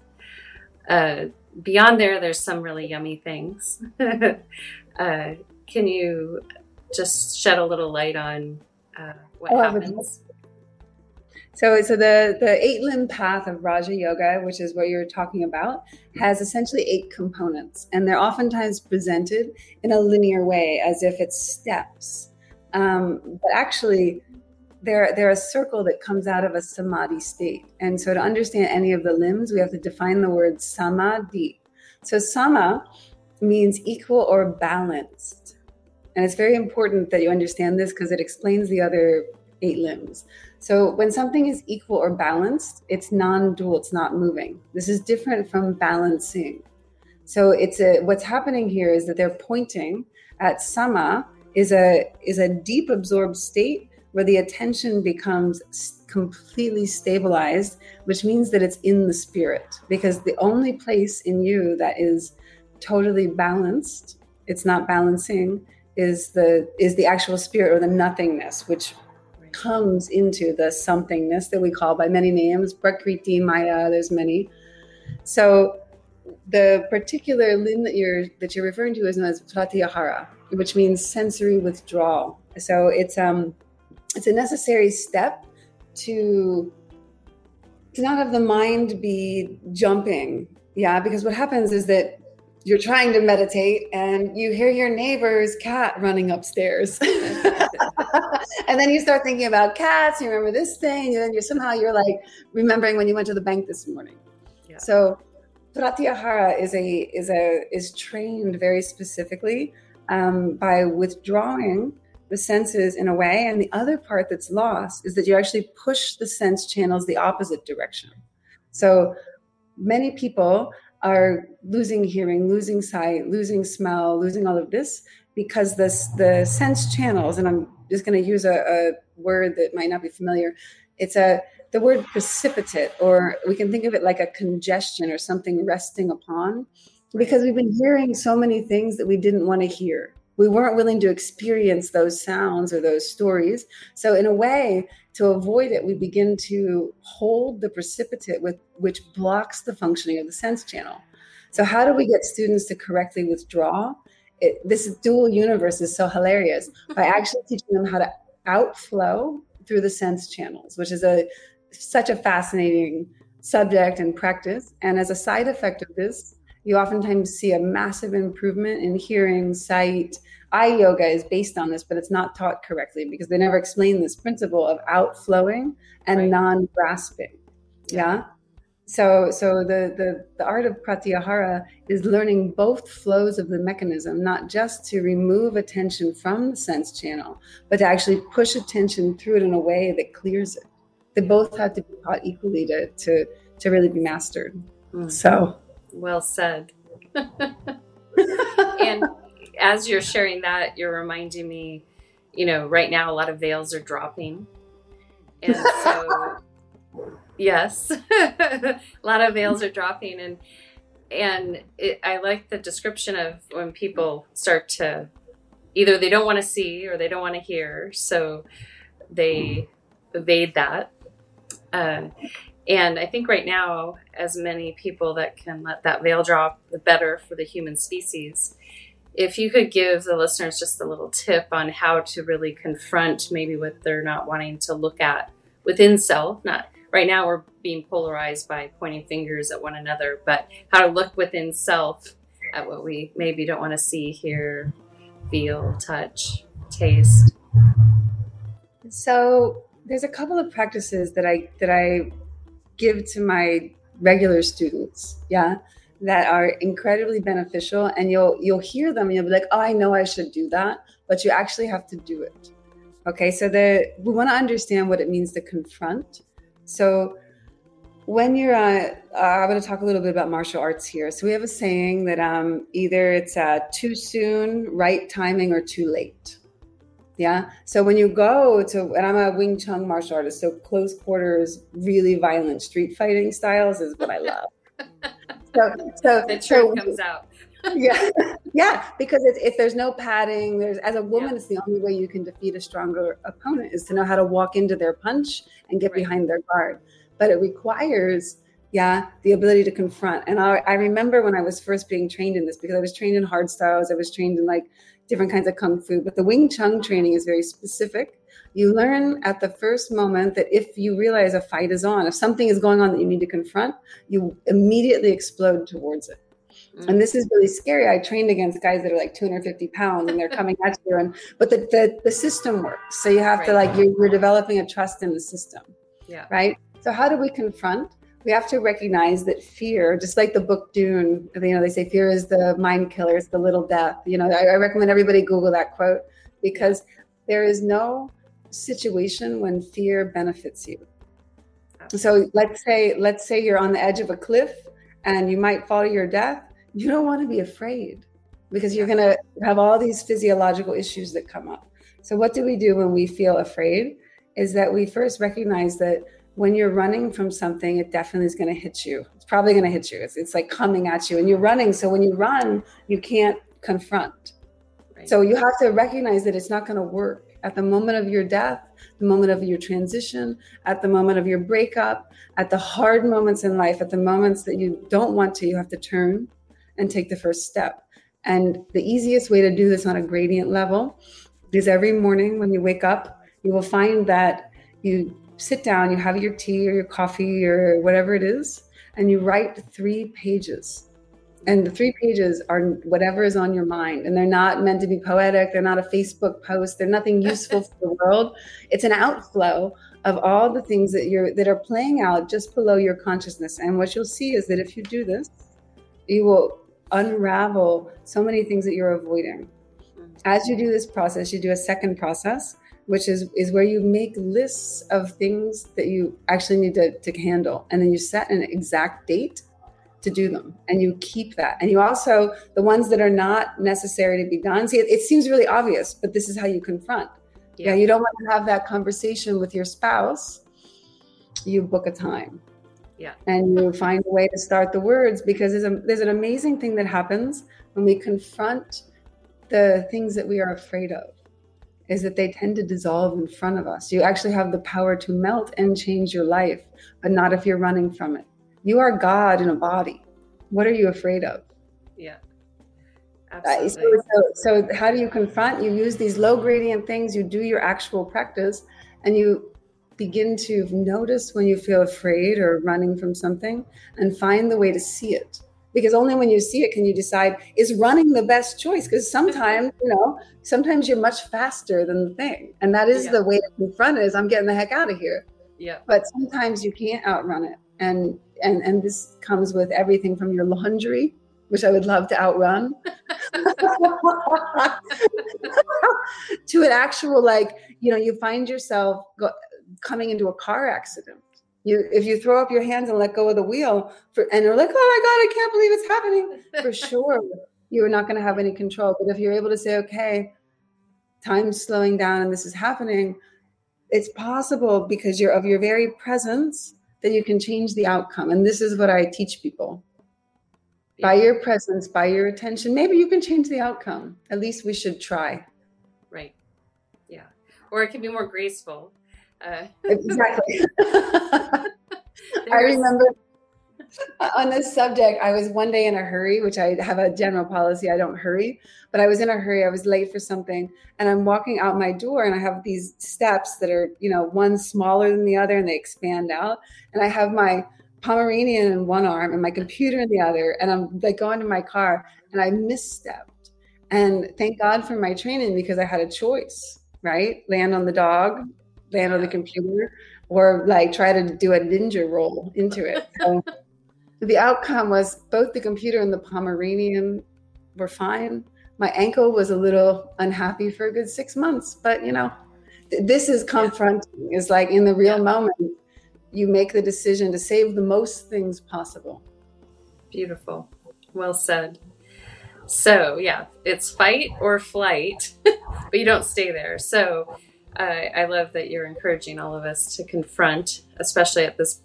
Speaker 1: uh, beyond there, there's some really yummy things. uh, can you just shed a little light on uh, what oh, happens?
Speaker 2: So, so the the eight limb path of Raja Yoga, which is what you're talking about, has essentially eight components, and they're oftentimes presented in a linear way, as if it's steps. Um, but actually, they're they're a circle that comes out of a samadhi state. And so, to understand any of the limbs, we have to define the word samadhi. So, sama means equal or balanced. And it's very important that you understand this because it explains the other eight limbs. So when something is equal or balanced, it's non-dual, it's not moving. This is different from balancing. So it's a what's happening here is that they're pointing at sama is a is a deep absorbed state where the attention becomes completely stabilized, which means that it's in the spirit because the only place in you that is totally balanced, it's not balancing, is the is the actual spirit or the nothingness, which comes into the somethingness that we call by many names, Prakriti, Maya, there's many. So the particular limb that you're that you're referring to is known as pratyahara, which means sensory withdrawal. So it's um it's a necessary step to to not have the mind be jumping. Yeah, because what happens is that you're trying to meditate and you hear your neighbor's cat running upstairs. and then you start thinking about cats, you remember this thing, and then you're somehow you're like remembering when you went to the bank this morning. Yeah. So pratyahara is a is a is trained very specifically um, by withdrawing the senses in a way, and the other part that's lost is that you actually push the sense channels the opposite direction. So many people are losing hearing, losing sight, losing smell, losing all of this because this the sense channels, and I'm just going to use a, a word that might not be familiar. It's a the word precipitate, or we can think of it like a congestion or something resting upon, because we've been hearing so many things that we didn't want to hear. We weren't willing to experience those sounds or those stories. So, in a way, to avoid it, we begin to hold the precipitate with which blocks the functioning of the sense channel. So, how do we get students to correctly withdraw? It, this dual universe is so hilarious by actually teaching them how to outflow through the sense channels, which is a such a fascinating subject and practice. And as a side effect of this, you oftentimes see a massive improvement in hearing, sight. Eye yoga is based on this, but it's not taught correctly because they never explain this principle of outflowing and right. non-grasping. Yeah. So, so the, the the art of pratyahara is learning both flows of the mechanism, not just to remove attention from the sense channel, but to actually push attention through it in a way that clears it they both have to be taught equally to to to really be mastered. Mm. So
Speaker 1: well said. and as you're sharing that, you're reminding me, you know, right now a lot of veils are dropping. And so yes, a lot of veils are dropping and and it, I like the description of when people start to either they don't want to see or they don't want to hear, so they evade that uh, and I think right now, as many people that can let that veil drop, the better for the human species. If you could give the listeners just a little tip on how to really confront maybe what they're not wanting to look at within self, not right now we're being polarized by pointing fingers at one another, but how to look within self at what we maybe don't want to see, hear, feel, touch, taste.
Speaker 2: So there's a couple of practices that I that I give to my regular students, yeah, that are incredibly beneficial and you'll you'll hear them and you'll be like, "Oh, I know I should do that," but you actually have to do it. Okay? So the we want to understand what it means to confront. So when you're uh, uh, i'm going to talk a little bit about martial arts here so we have a saying that um, either it's uh, too soon right timing or too late yeah. So when you go to, and I'm a Wing Chun martial artist, so close quarters, really violent street fighting styles is what I love.
Speaker 1: so, so the truth comes out.
Speaker 2: yeah, yeah. Because if there's no padding, there's as a woman, yeah. it's the only way you can defeat a stronger opponent is to know how to walk into their punch and get right. behind their guard. But it requires yeah the ability to confront and I, I, remember when i was first being trained in this because i was trained in hard styles i was trained in like different kinds of kung fu, but the Wing Chun training is very specific. You learn at the first moment that if you realize a fight is on, if something is going on that you need to confront, you immediately explode towards it. Mm-hmm. And this is really scary. I trained against guys that are like 250 pounds and they're coming at you. And but the, the, the system works. So you have right. to like you're, you're developing a trust in the system. Yeah. Right. So how do we confront? We have to recognize that fear, just like the book Dune, you know, they say fear is the mind killer, it's the little death. You know, I, I recommend everybody Google that quote because there is no situation when fear benefits you. So let's say let's say you're on the edge of a cliff and you might fall to your death. You don't want to be afraid because you're going to have all these physiological issues that come up. So what do we do when we feel afraid? Is that we first recognize that when you're running from something, it definitely is going to hit you. It's probably going to hit you. It's, it's like coming at you and you're running. So when you run, you can't confront. Right. So you have to recognize that it's not going to work at the moment of your death, the moment of your transition, at the moment of your breakup, at the hard moments in life, at the moments that you don't want to, you have to turn and take the first step. And the easiest way to do this on a gradient level is every morning when you wake up, you will find that you sit down, you have your tea or your coffee or whatever it is, and you write three pages. And the three pages are whatever is on your mind. And they're not meant to be poetic. They're not a Facebook post. They're nothing useful for the world. It's an outflow of all the things that you're that are playing out just below your consciousness. And what you'll see is that if you do this, you will unravel so many things that you're avoiding. Hmm. As you do this process, you do a second process which is is where you make lists of things that you actually need to, to handle. And then you set an exact date to do them. And you keep that. And you also the ones that are not necessary to be done see it, it seems really obvious but this is how you confront. Yeah. yeah you don't want to have that conversation with your spouse. You book a time.
Speaker 1: Yeah.
Speaker 2: And you find a way to start the words because there's a there's an amazing thing that happens when we confront the things that we are afraid of is that they tend to dissolve in front of us. You actually have the power to melt and change your life, but not if you're running from it. You are God in a body. What are you afraid of?
Speaker 1: Yeah.
Speaker 2: Uh, Absolutely. So, so, so, how do you confront? You use these low gradient things, you do your actual practice, and you begin to notice when you feel afraid or running from something and find the way to see it because only when you see it can you decide is running the best choice? Because sometimes mm-hmm. you know sometimes you're much faster than the thing and that is yeah. the way to confront it is i'm getting the heck out of here.
Speaker 1: Yeah.
Speaker 2: But sometimes you can't outrun it and and and this comes with everything from your laundry which i would love to outrun to an actual like you know you find yourself go, coming into a car accident you if you throw up your hands and let go of the wheel for, and you're like oh my god i can't believe it's happening. For sure you're not going to have any control. But if you're able to say okay time's slowing down and this is happening it's possible because you're of your very presence that you can change the outcome. And this is what i teach people. Yeah. by your presence by your attention maybe you can change the outcome. At least we should try.
Speaker 1: Right. Yeah. Or it can be more graceful
Speaker 2: uh, exactly. I remember on this subject, I was one day in a hurry, which I have a general policy I don't hurry, but I was in a hurry. I was late for something, and I'm walking out my door, and I have these steps that are, you know, one smaller than the other, and they expand out. And I have my Pomeranian in one arm and my computer in the other, and I'm like going to my car, and I misstepped. And thank God for my training because I had a choice, right? Land on the dog land on the computer or like try to do a ninja roll into it. So the outcome was both the computer and the Pomeranian were fine. My ankle was a little unhappy for a good six months, but you know, this is confronting. Is like in the real moment, you make the decision to save the most things possible.
Speaker 1: Beautiful. Well said. So, yeah, it's fight or flight, but you don't stay there. So, I, I love that you're encouraging all of us to confront, especially at this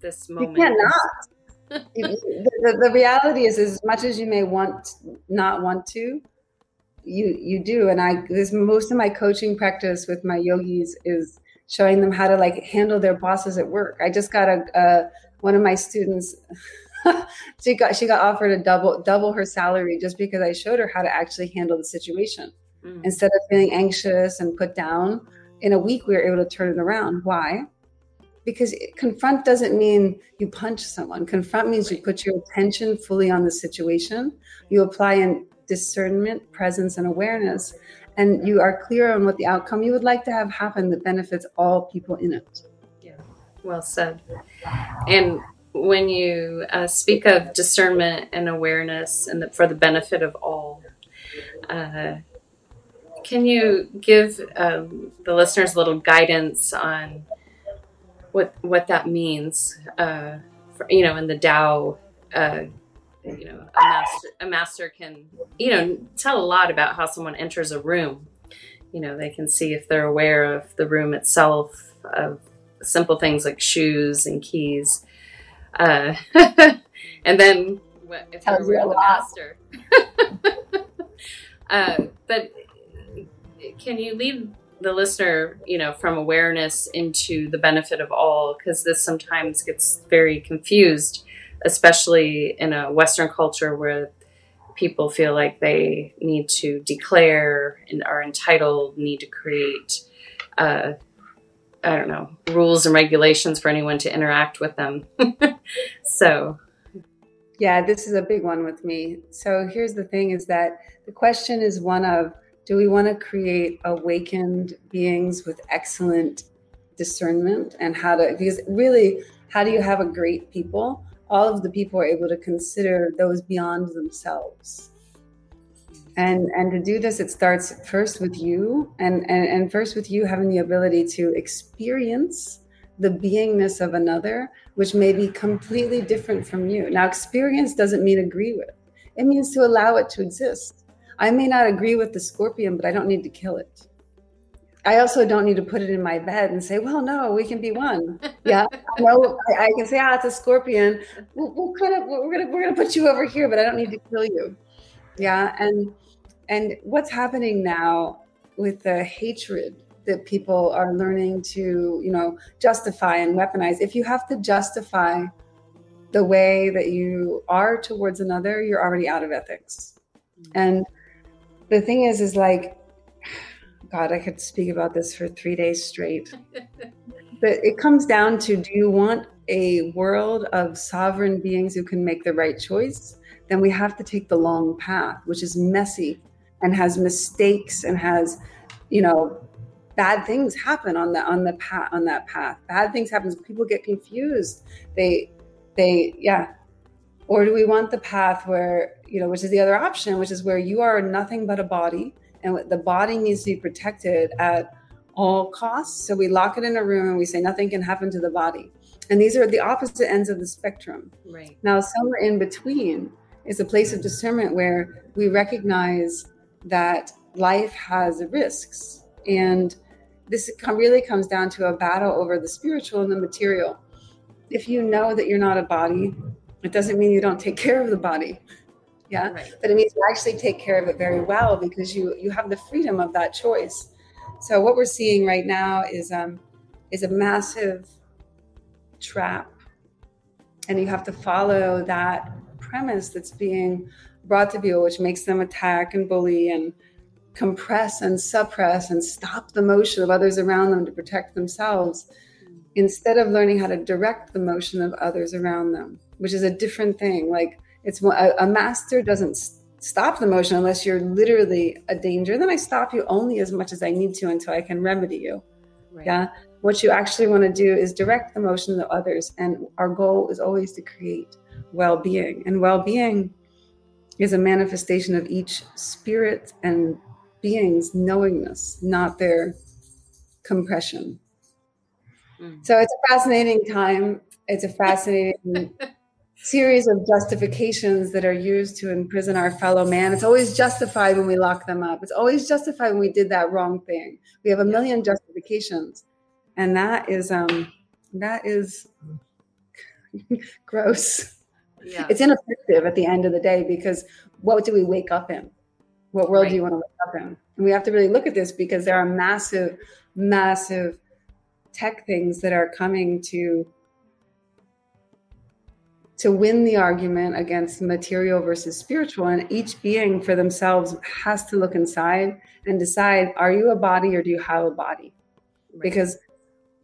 Speaker 1: this moment.
Speaker 2: You cannot. the, the, the, reality is, as much as you may want not want to, you you do. And I this most of my coaching practice with my yogis is showing them how to like handle their bosses at work. I just got a, a one of my students. she got she got offered a double double her salary just because I showed her how to actually handle the situation. Mm. Instead of feeling anxious and put down, in a week we were able to turn it around. Why? Because confront doesn't mean you punch someone. Confront means you put your attention fully on the situation. You apply in discernment, presence, and awareness, and you are clear on what the outcome you would like to have happen that benefits all people in it.
Speaker 1: Yeah, well said. And when you uh, speak of discernment and awareness and the, for the benefit of all, uh, can you give um, the listeners a little guidance on what what that means? Uh, for, you know, in the Tao, uh, you know, a master, a master can you know tell a lot about how someone enters a room. You know, they can see if they're aware of the room itself, of simple things like shoes and keys, uh, and then what, if they're the master. uh, but can you lead the listener, you know, from awareness into the benefit of all? Because this sometimes gets very confused, especially in a Western culture where people feel like they need to declare and are entitled, need to create, uh, I don't know, rules and regulations for anyone to interact with them. so.
Speaker 2: Yeah, this is a big one with me. So here's the thing is that the question is one of do we want to create awakened beings with excellent discernment and how to, because really, how do you have a great people? All of the people are able to consider those beyond themselves. And, and to do this, it starts first with you, and, and, and first with you having the ability to experience the beingness of another, which may be completely different from you. Now, experience doesn't mean agree with, it means to allow it to exist I may not agree with the scorpion, but I don't need to kill it. I also don't need to put it in my bed and say, well, no, we can be one. Yeah. no, I, I, can say, ah, it's a scorpion. We'll, we'll kind of, we're going to, we're to put you over here, but I don't need to kill you. Yeah. And, and what's happening now with the hatred that people are learning to, you know, justify and weaponize. If you have to justify the way that you are towards another, you're already out of ethics. And the thing is, is like, God, I could speak about this for three days straight. but it comes down to do you want a world of sovereign beings who can make the right choice? Then we have to take the long path, which is messy and has mistakes and has, you know, bad things happen on the on the path on that path. Bad things happen. People get confused. They they yeah. Or do we want the path where you know, which is the other option, which is where you are nothing but a body and the body needs to be protected at all costs. So we lock it in a room and we say nothing can happen to the body. And these are the opposite ends of the spectrum.
Speaker 1: Right.
Speaker 2: Now, somewhere in between is a place of discernment where we recognize that life has risks. And this really comes down to a battle over the spiritual and the material. If you know that you're not a body, it doesn't mean you don't take care of the body yeah. Right. but it means you actually take care of it very well because you you have the freedom of that choice. So what we're seeing right now is um is a massive trap. And you have to follow that premise that's being brought to view which makes them attack and bully and compress and suppress and stop the motion of others around them to protect themselves instead of learning how to direct the motion of others around them which is a different thing. Like it's a, a master doesn't stop the motion unless you're literally a danger. Then I stop you only as much as I need to until I can remedy you. Right. Yeah. What you actually want to do is direct the motion of others. And our goal is always to create well being. And well being is a manifestation of each spirit and being's knowingness, not their compression. Mm. So it's a fascinating time. It's a fascinating series of justifications that are used to imprison our fellow man. It's always justified when we lock them up. It's always justified when we did that wrong thing. We have a million justifications. And that is um that is gross. Yeah. It's ineffective at the end of the day because what do we wake up in? What world right. do you want to wake up in? And we have to really look at this because there are massive, massive tech things that are coming to to win the argument against material versus spiritual. And each being for themselves has to look inside and decide are you a body or do you have a body? Right. Because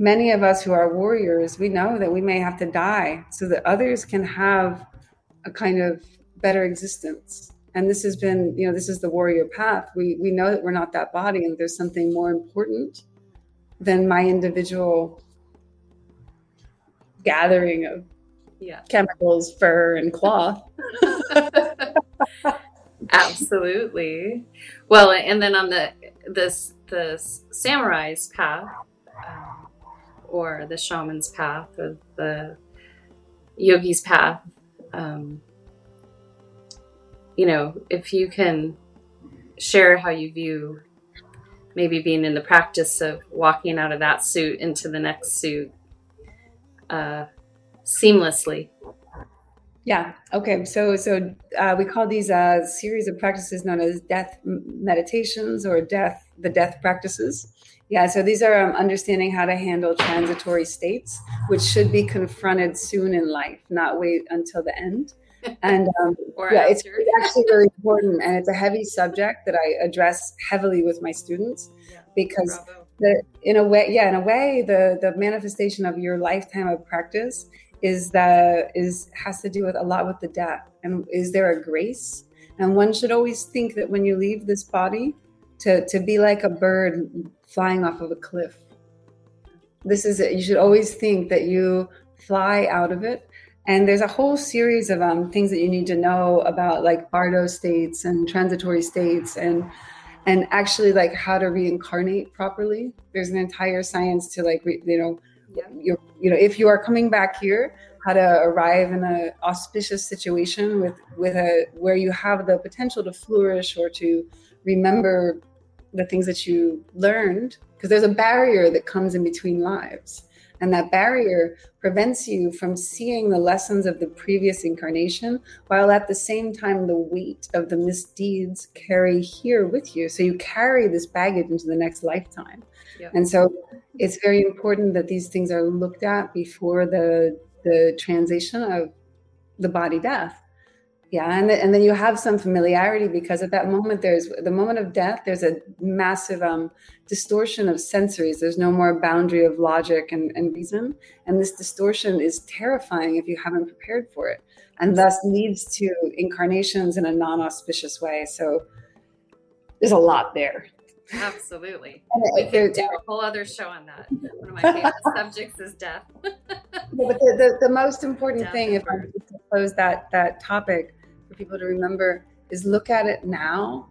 Speaker 2: many of us who are warriors, we know that we may have to die so that others can have a kind of better existence. And this has been, you know, this is the warrior path. We we know that we're not that body and there's something more important than my individual gathering of
Speaker 1: yeah.
Speaker 2: chemicals, fur, and cloth.
Speaker 1: Absolutely. Well, and then on the this the samurai's path, um, or the shaman's path, or the yogi's path, um, you know, if you can share how you view maybe being in the practice of walking out of that suit into the next suit uh, seamlessly.
Speaker 2: Yeah. Okay. So so uh, we call these a uh, series of practices known as death meditations or death the death practices. Yeah. So these are um, understanding how to handle transitory states, which should be confronted soon in life, not wait until the end. And um, yeah, it's, it's, actually really important, and it's a heavy subject that I address heavily with my students yeah. because. The, in a way, yeah, in a way, the the manifestation of your lifetime of practice is that is has to do with a lot with the death and is there a grace? And one should always think that when you leave this body to to be like a bird flying off of a cliff. This is it you should always think that you fly out of it. And there's a whole series of um, things that you need to know about like bardo states and transitory states and and actually like how to reincarnate properly. There's an entire science to like re, you know you you know if you are coming back here how to arrive in an auspicious situation with with a where you have the potential to flourish or to remember the things that you learned because there's a barrier that comes in between lives. And that barrier prevents you from seeing the lessons of the previous incarnation while at the same time the weight of the misdeeds carry here with you. So you carry this baggage into the next lifetime and so it's very important that these things are looked at before the the transition of the body death. Yeah, and, and then you have some familiarity because at that moment there's the moment of death. There's a massive um, distortion of sensories. There's no more boundary of logic and, and reason, and this distortion is terrifying if you haven't prepared for it, and thus leads to incarnations in a non-auspicious way. So there's a lot there.
Speaker 1: Absolutely. We could do a whole other show on that. One of my favorite subjects is death.
Speaker 2: yeah, but the, the, the, most important death thing, if I to close that, that topic for people to remember, is look at it now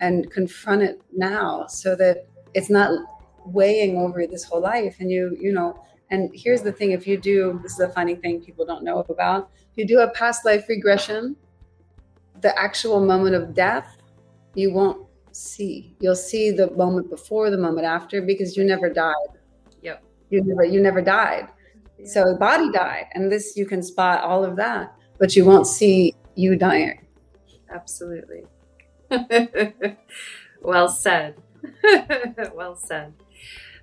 Speaker 2: and confront it now so that it's not weighing over this whole life. And you, you know, and here's the thing if you do, this is a funny thing people don't know about, if you do a past life regression, the actual moment of death, you won't see. You'll see the moment before, the moment after, because you never died.
Speaker 1: Yep.
Speaker 2: You never you never died. Yeah. So the body died. And this you can spot all of that, but you won't see you dying.
Speaker 1: Absolutely. well said. well said.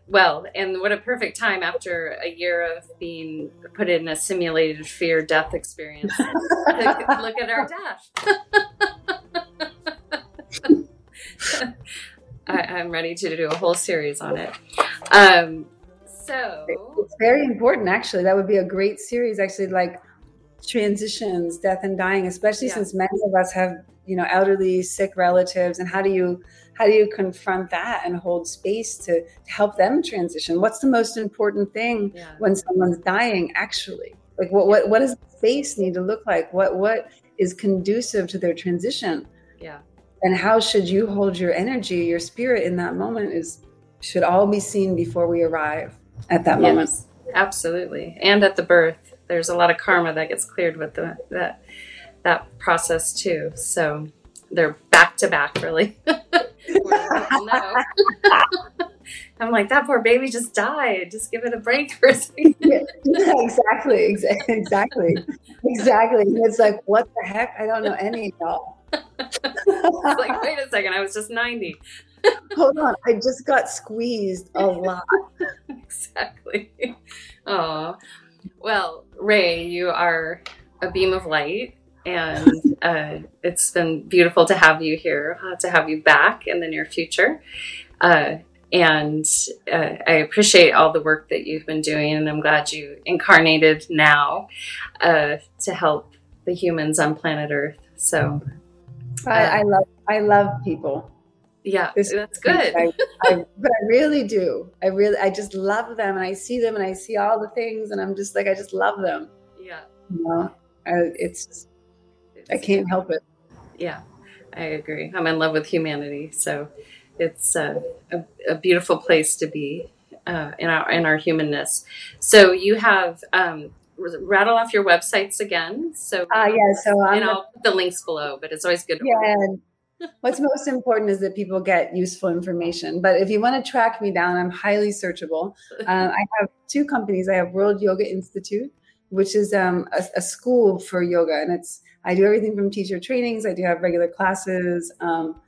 Speaker 1: Well, and what a perfect time after a year of being put in a simulated fear death experience. look at our dash. I, am ready to do a whole series on it. Um, so
Speaker 2: it's very important, actually. That would be a great series, actually, like transitions, death and dying, especially yeah. since many of us have, you know, elderly, sick relatives. And how do you how do you confront that and hold space to, to help them transition? What's the most important thing yeah. when someone's dying, actually? Like what, what what does space need to look like? What what is conducive to their transition?
Speaker 1: Yeah
Speaker 2: and how should you hold your energy your spirit in that moment is should all be seen before we arrive at that yes, moment
Speaker 1: absolutely and at the birth there's a lot of karma that gets cleared with the that that process too so they're back to back really I'm like, that poor baby just died. Just give it a break for a second. yeah,
Speaker 2: exactly, exactly, exactly, exactly. It's like, what the heck? I don't know any of y'all.
Speaker 1: like, wait a second, I was just 90.
Speaker 2: Hold on, I just got squeezed a lot.
Speaker 1: exactly. Oh, well, Rae, you are a beam of light, and uh, it's been beautiful to have you here, uh, to have you back in the near future. Uh, and uh, I appreciate all the work that you've been doing, and I'm glad you incarnated now uh, to help the humans on planet Earth. So
Speaker 2: I, I love I love people.
Speaker 1: Yeah, this, that's good.
Speaker 2: I, I, but I really do. I really, I just love them, and I see them, and I see all the things, and I'm just like, I just love them.
Speaker 1: Yeah,
Speaker 3: You know, I, it's, it's I can't help it.
Speaker 1: Yeah, I agree. I'm in love with humanity, so it's a, a, a beautiful place to be uh, in our in our humanness. So you have um, rattle off your websites again. So
Speaker 3: uh, yeah, so
Speaker 1: I'm and I'll put the links below. But it's always good.
Speaker 3: yeah. What's most important is that people get useful information. But if you want to track me down, I'm highly searchable. Um, I have two companies. I have World Yoga Institute, which is um, a, a, school for yoga, and it's I do everything from teacher trainings. I do have regular classes. Um,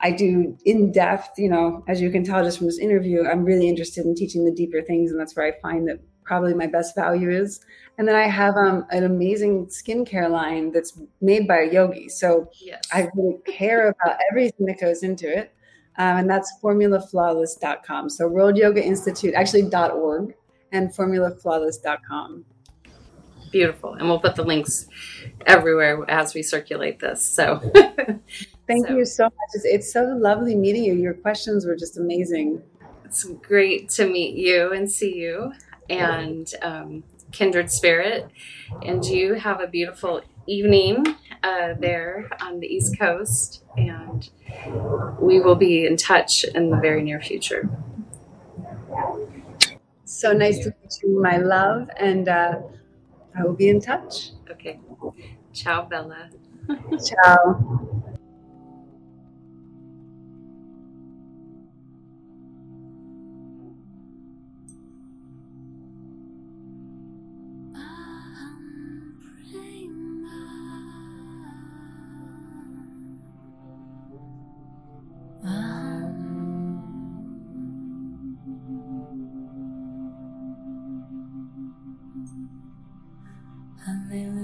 Speaker 3: I do in depth, you know, as you can tell just from this interview, I'm really interested in teaching the deeper things. And that's where I find that probably my best value is. And then I have um, an amazing skincare line that's made by a yogi. So yes. I really care about everything that goes into it. Um, and that's formulaflawless.com. So World Yoga Institute, actually .org and formulaflawless.com.
Speaker 1: Beautiful. And we'll put the links everywhere as we circulate this. So
Speaker 3: Thank so, you so much. It's, it's so lovely meeting you. Your questions were just amazing.
Speaker 1: It's great to meet you and see you and um, kindred spirit. And you have a beautiful evening uh, there on the East Coast. And we will be in touch in the very near future.
Speaker 3: So nice to meet you, my love. And uh, I will be in touch.
Speaker 1: Okay. Ciao, Bella.
Speaker 3: Ciao. Hallelujah.